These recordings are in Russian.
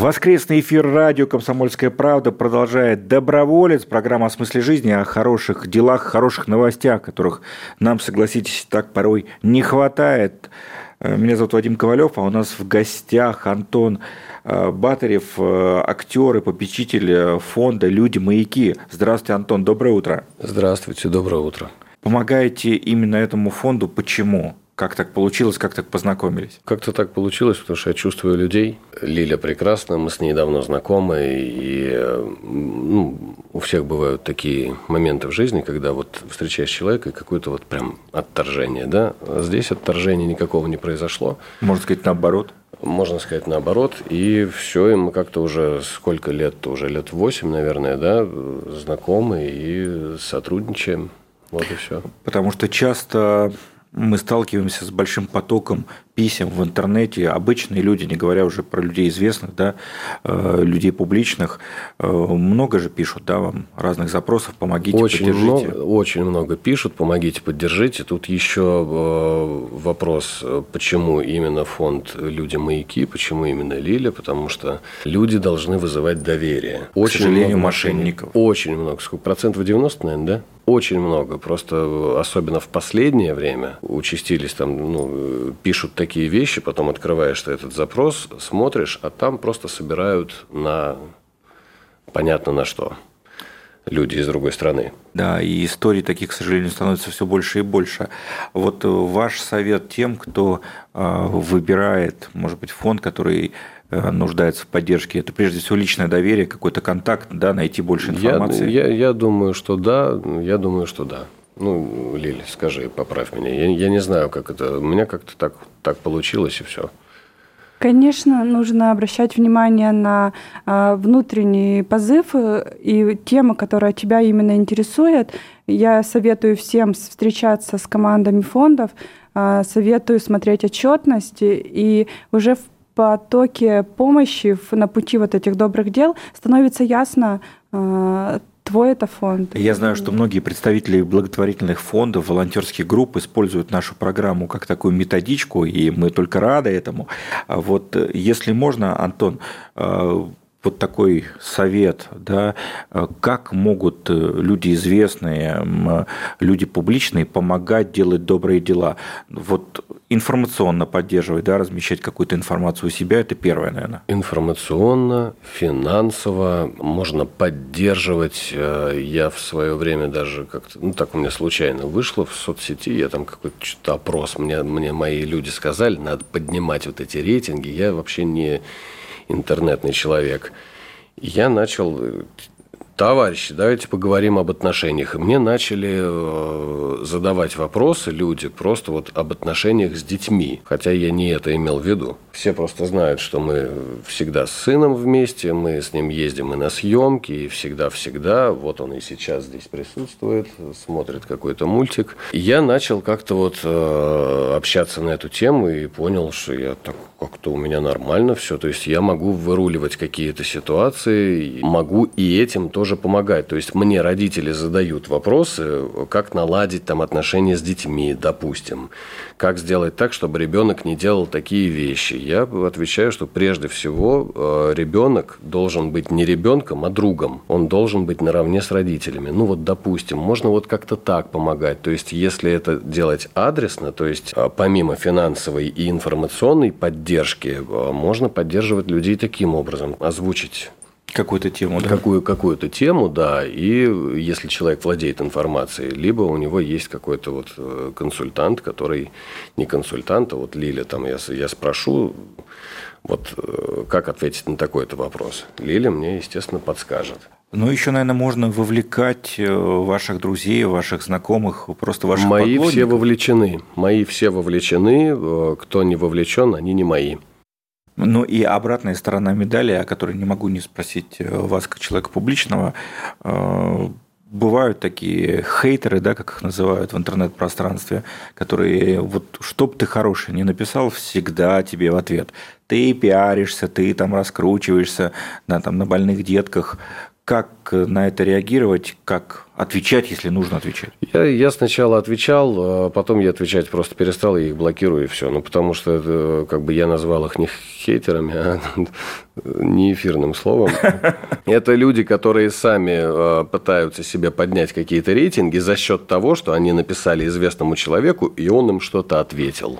Воскресный эфир радио «Комсомольская правда» продолжает «Доброволец», программа о смысле жизни, о хороших делах, хороших новостях, которых нам, согласитесь, так порой не хватает. Э, меня зовут Вадим Ковалев, а у нас в гостях Антон э, Батарев, э, актер и попечитель фонда «Люди-маяки». Здравствуйте, Антон, доброе утро. Здравствуйте, доброе утро. Помогаете именно этому фонду. Почему? Как так получилось, как так познакомились? Как-то так получилось, потому что я чувствую людей. Лиля прекрасна, мы с ней давно знакомы, и ну, у всех бывают такие моменты в жизни, когда вот встречаешь человека и какое-то вот прям отторжение, да? А здесь отторжения никакого не произошло. Можно сказать наоборот? Можно сказать наоборот. И все, и мы как-то уже сколько лет, уже лет восемь, наверное, да, знакомы и сотрудничаем. Вот и все. Потому что часто мы сталкиваемся с большим потоком писем в интернете. Обычные люди, не говоря уже про людей известных, да, э, людей публичных, э, много же пишут да, вам разных запросов, помогите, очень поддержите. Много, очень много пишут, помогите, поддержите. Тут еще э, вопрос, почему именно фонд «Люди-маяки», почему именно Лиля, потому что люди должны вызывать доверие. Очень К сожалению, много мошенников. Очень много. Сколько? Процентов 90, наверное, да? Очень много. Просто особенно в последнее время участились там, ну, пишут такие вещи, потом открываешь ты этот запрос, смотришь, а там просто собирают на понятно на что люди из другой страны. Да, и историй таких, к сожалению, становится все больше и больше. Вот ваш совет тем, кто а, выбирает, может быть, фонд, который Э, нуждается в поддержке? Это прежде всего личное доверие, какой-то контакт, да, найти больше информации? Я, я, я думаю, что да, я думаю, что да. Ну, Лили, скажи, поправь меня. Я, я не знаю, как это. У меня как-то так, так получилось, и все. Конечно, нужно обращать внимание на а, внутренний позыв э, и темы, которые тебя именно интересуют. Я советую всем встречаться с командами фондов, а, советую смотреть отчетности и уже в потоке помощи на пути вот этих добрых дел становится ясно, э, твой это фонд. Я знаю, что многие представители благотворительных фондов, волонтерских групп используют нашу программу как такую методичку, и мы только рады этому. А вот э, если можно, Антон, э, вот такой совет, да, как могут люди известные, люди публичные помогать делать добрые дела? Вот информационно поддерживать, да, размещать какую-то информацию у себя, это первое, наверное. Информационно, финансово можно поддерживать. Э, я в свое время даже как-то, ну так у меня случайно вышло в соцсети, я там какой-то что-то опрос, мне, мне мои люди сказали, надо поднимать вот эти рейтинги. Я вообще не интернетный человек. Я начал товарищи, давайте поговорим об отношениях. И мне начали э, задавать вопросы люди просто вот об отношениях с детьми. Хотя я не это имел в виду. Все просто знают, что мы всегда с сыном вместе, мы с ним ездим и на съемки, и всегда-всегда. Вот он и сейчас здесь присутствует, смотрит какой-то мультик. И я начал как-то вот э, общаться на эту тему и понял, что я так как-то у меня нормально все. То есть я могу выруливать какие-то ситуации, могу и этим тоже тоже помогать. То есть мне родители задают вопросы, как наладить там отношения с детьми, допустим. Как сделать так, чтобы ребенок не делал такие вещи. Я отвечаю, что прежде всего э, ребенок должен быть не ребенком, а другом. Он должен быть наравне с родителями. Ну вот, допустим, можно вот как-то так помогать. То есть если это делать адресно, то есть э, помимо финансовой и информационной поддержки, э, можно поддерживать людей таким образом, озвучить Какую-то тему, да? Какую, какую-то тему, да. И если человек владеет информацией, либо у него есть какой-то вот э, консультант, который не консультант, а вот Лиля, там я, я спрошу, вот э, как ответить на такой-то вопрос. Лиля мне, естественно, подскажет. Ну, еще, наверное, можно вовлекать э, ваших друзей, ваших знакомых, просто ваших Мои все вовлечены. Мои все вовлечены. Кто не вовлечен, они не мои. Ну и обратная сторона медали, о которой не могу не спросить э, вас, как человека публичного, э, бывают такие хейтеры, да, как их называют в интернет-пространстве, которые вот чтоб ты хороший не написал, всегда тебе в ответ. Ты пиаришься, ты там раскручиваешься да, там, на больных детках, как на это реагировать, как отвечать, если нужно отвечать? Я, я сначала отвечал, а потом я отвечать просто перестал, я их блокирую и все. Ну, потому что это, как бы я назвал их не хейтерами, а не эфирным словом. Это люди, которые сами а, пытаются себе поднять какие-то рейтинги за счет того, что они написали известному человеку, и он им что-то ответил.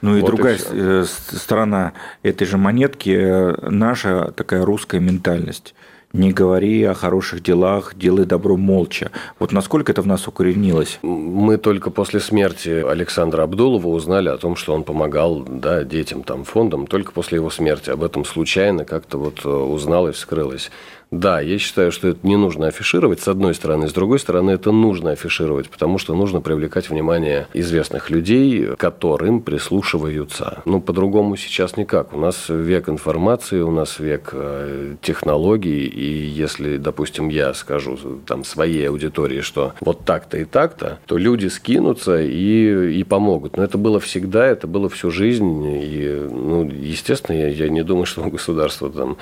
Ну и вот другая и э, сторона этой же монетки, э, наша такая русская ментальность не говори о хороших делах, делай добро молча. Вот насколько это в нас укоренилось? Мы только после смерти Александра Абдулова узнали о том, что он помогал да, детям, там, фондам, только после его смерти. Об этом случайно как-то вот э, узнал и вскрылось. Да, я считаю, что это не нужно афишировать, с одной стороны. С другой стороны, это нужно афишировать, потому что нужно привлекать внимание известных людей, которым прислушиваются. Ну, по-другому сейчас никак. У нас век информации, у нас век э, технологий, и если, допустим, я скажу там своей аудитории, что вот так-то и так-то, то люди скинутся и, и помогут. Но это было всегда, это было всю жизнь, и, ну, естественно, я, я не думаю, что у государства там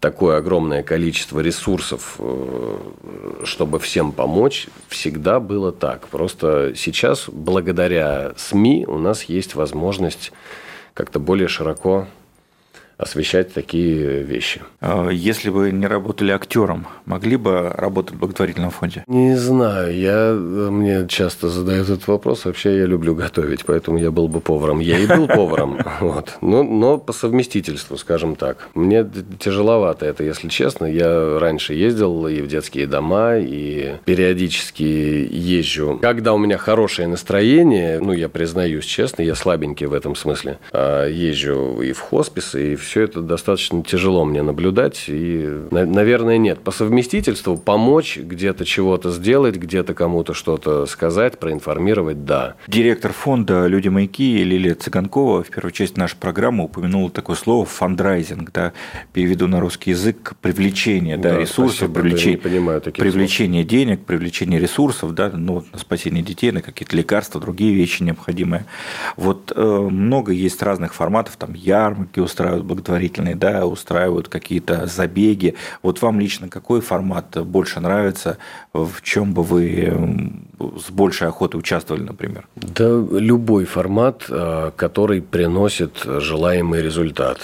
такое огромное количество количество ресурсов, э, чтобы всем помочь, всегда было так. Просто сейчас, благодаря СМИ, у нас есть возможность как-то более широко освещать такие вещи. А если бы не работали актером, могли бы работать в благотворительном фонде? Не знаю. Я, мне часто задают этот вопрос. Вообще я люблю готовить, поэтому я был бы поваром. Я и был поваром. Вот. Но, но по совместительству, скажем так. Мне тяжеловато это, если честно. Я раньше ездил и в детские дома, и периодически езжу. Когда у меня хорошее настроение, ну, я признаюсь честно, я слабенький в этом смысле, а езжу и в хосписы, и в все это достаточно тяжело мне наблюдать. И, наверное, нет. По совместительству помочь где-то чего-то сделать, где-то кому-то что-то сказать, проинформировать, да. Директор фонда «Люди маяки» Лилия Цыганкова в первой части нашей программы упомянула такое слово «фандрайзинг», да, переведу на русский язык, привлечение да, да, ресурсов, спасибо, привлечение, понимаю привлечение слов. денег, привлечение ресурсов, да, ну, на спасение детей, на какие-то лекарства, другие вещи необходимые. Вот э, много есть разных форматов, там ярмарки устраивают, благотворительные, да, устраивают какие-то забеги. Вот вам лично какой формат больше нравится? В чем бы вы с большей охотой участвовали, например? Да, любой формат, а, который приносит желаемый результат.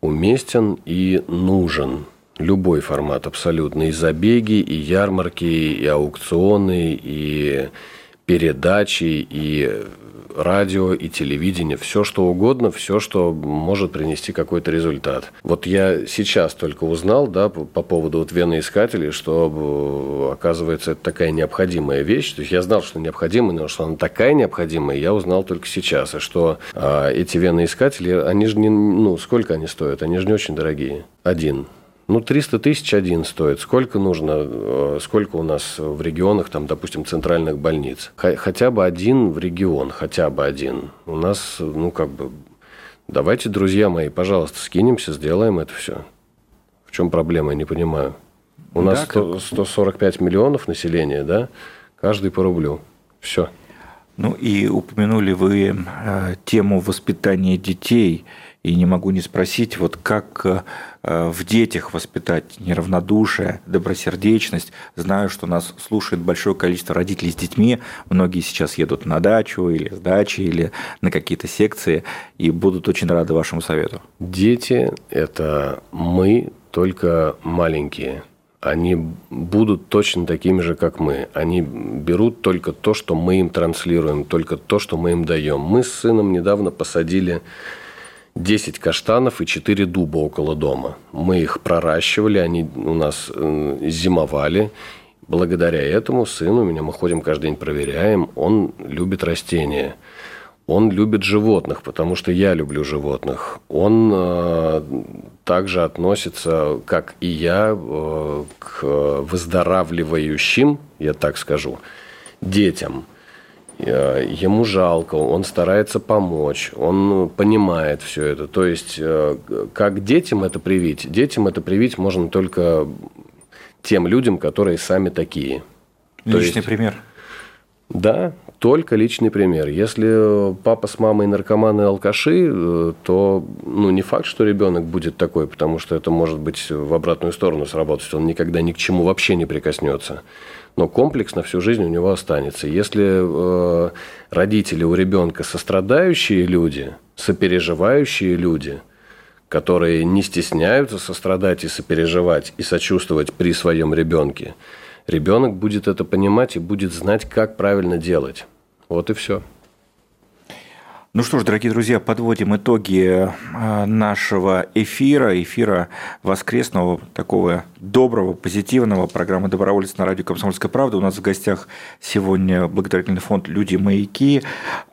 Уместен и нужен. Любой формат абсолютно. И забеги, и ярмарки, и аукционы, и передачи, и радио и телевидение, все что угодно, все, что может принести какой-то результат. Вот я сейчас только узнал, да, по, по поводу вот веноискателей, что, оказывается, это такая необходимая вещь. То есть я знал, что необходимая, но что она такая необходимая, я узнал только сейчас. И что а, эти веноискатели, они же не, ну, сколько они стоят? Они же не очень дорогие. Один. Ну, 300 тысяч один стоит. Сколько нужно, э, сколько у нас в регионах, там, допустим, центральных больниц? Хотя бы один в регион, хотя бы один. У нас, ну, как бы, давайте, друзья мои, пожалуйста, скинемся, сделаем это все. В чем проблема, я не понимаю. У да, нас 100, 145 миллионов населения, да? Каждый по рублю. Все. Ну и упомянули вы э, тему воспитания детей – и не могу не спросить, вот как э, в детях воспитать неравнодушие, добросердечность. Знаю, что нас слушает большое количество родителей с детьми. Многие сейчас едут на дачу или с дачи, или на какие-то секции, и будут очень рады вашему совету. Дети – это мы, только маленькие. Они будут точно такими же, как мы. Они берут только то, что мы им транслируем, только то, что мы им даем. Мы с сыном недавно посадили 10 каштанов и 4 дуба около дома. Мы их проращивали, они у нас э, зимовали. Благодаря этому сын у меня, мы ходим каждый день, проверяем, он любит растения. Он любит животных, потому что я люблю животных. Он э, также относится, как и я, э, к выздоравливающим, я так скажу, детям – Э, ему жалко, он старается помочь, он понимает все это. То есть, э, как детям это привить? Детям это привить можно только тем людям, которые сами такие. Личный есть, пример. Да, только личный пример. Если папа с мамой наркоманы и алкаши, э, то ну, не факт, что ребенок будет такой, потому что это может быть в обратную сторону сработать. Он никогда ни к чему вообще не прикоснется. Но комплекс на всю жизнь у него останется. Если э, родители у ребенка сострадающие люди, сопереживающие люди, которые не стесняются сострадать и сопереживать и сочувствовать при своем ребенке, ребенок будет это понимать и будет знать, как правильно делать. Вот и все. Ну что ж, дорогие друзья, подводим итоги э, нашего эфира, эфира воскресного, такого доброго, позитивного программы «Доброволец» на радио «Комсомольская правда». У нас в гостях сегодня благотворительный фонд «Люди-маяки»,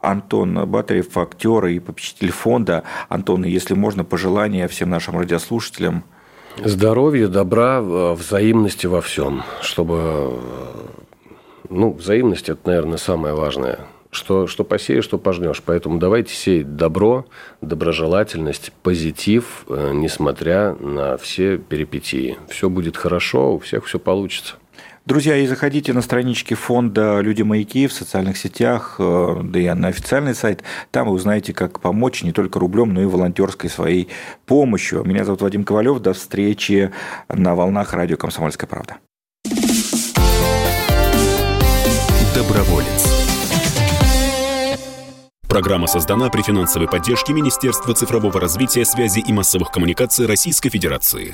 Антон Батарев, актер и попечитель фонда. Антон, если можно, пожелания всем нашим радиослушателям – Здоровья, добра, э, взаимности во всем, чтобы... Э, ну, взаимность – это, наверное, самое важное. Что, что посеешь, что пожнешь. Поэтому давайте сеять добро, доброжелательность, позитив, э, несмотря на все перипетии. Все будет хорошо, у всех все получится. Друзья, и заходите на странички фонда «Люди маяки» в социальных сетях, э, да и на официальный сайт. Там вы узнаете, как помочь не только рублем, но и волонтерской своей помощью. Меня зовут Вадим Ковалев. До встречи на волнах радио «Комсомольская правда». Доброволец. Программа создана при финансовой поддержке Министерства цифрового развития, связи и массовых коммуникаций Российской Федерации.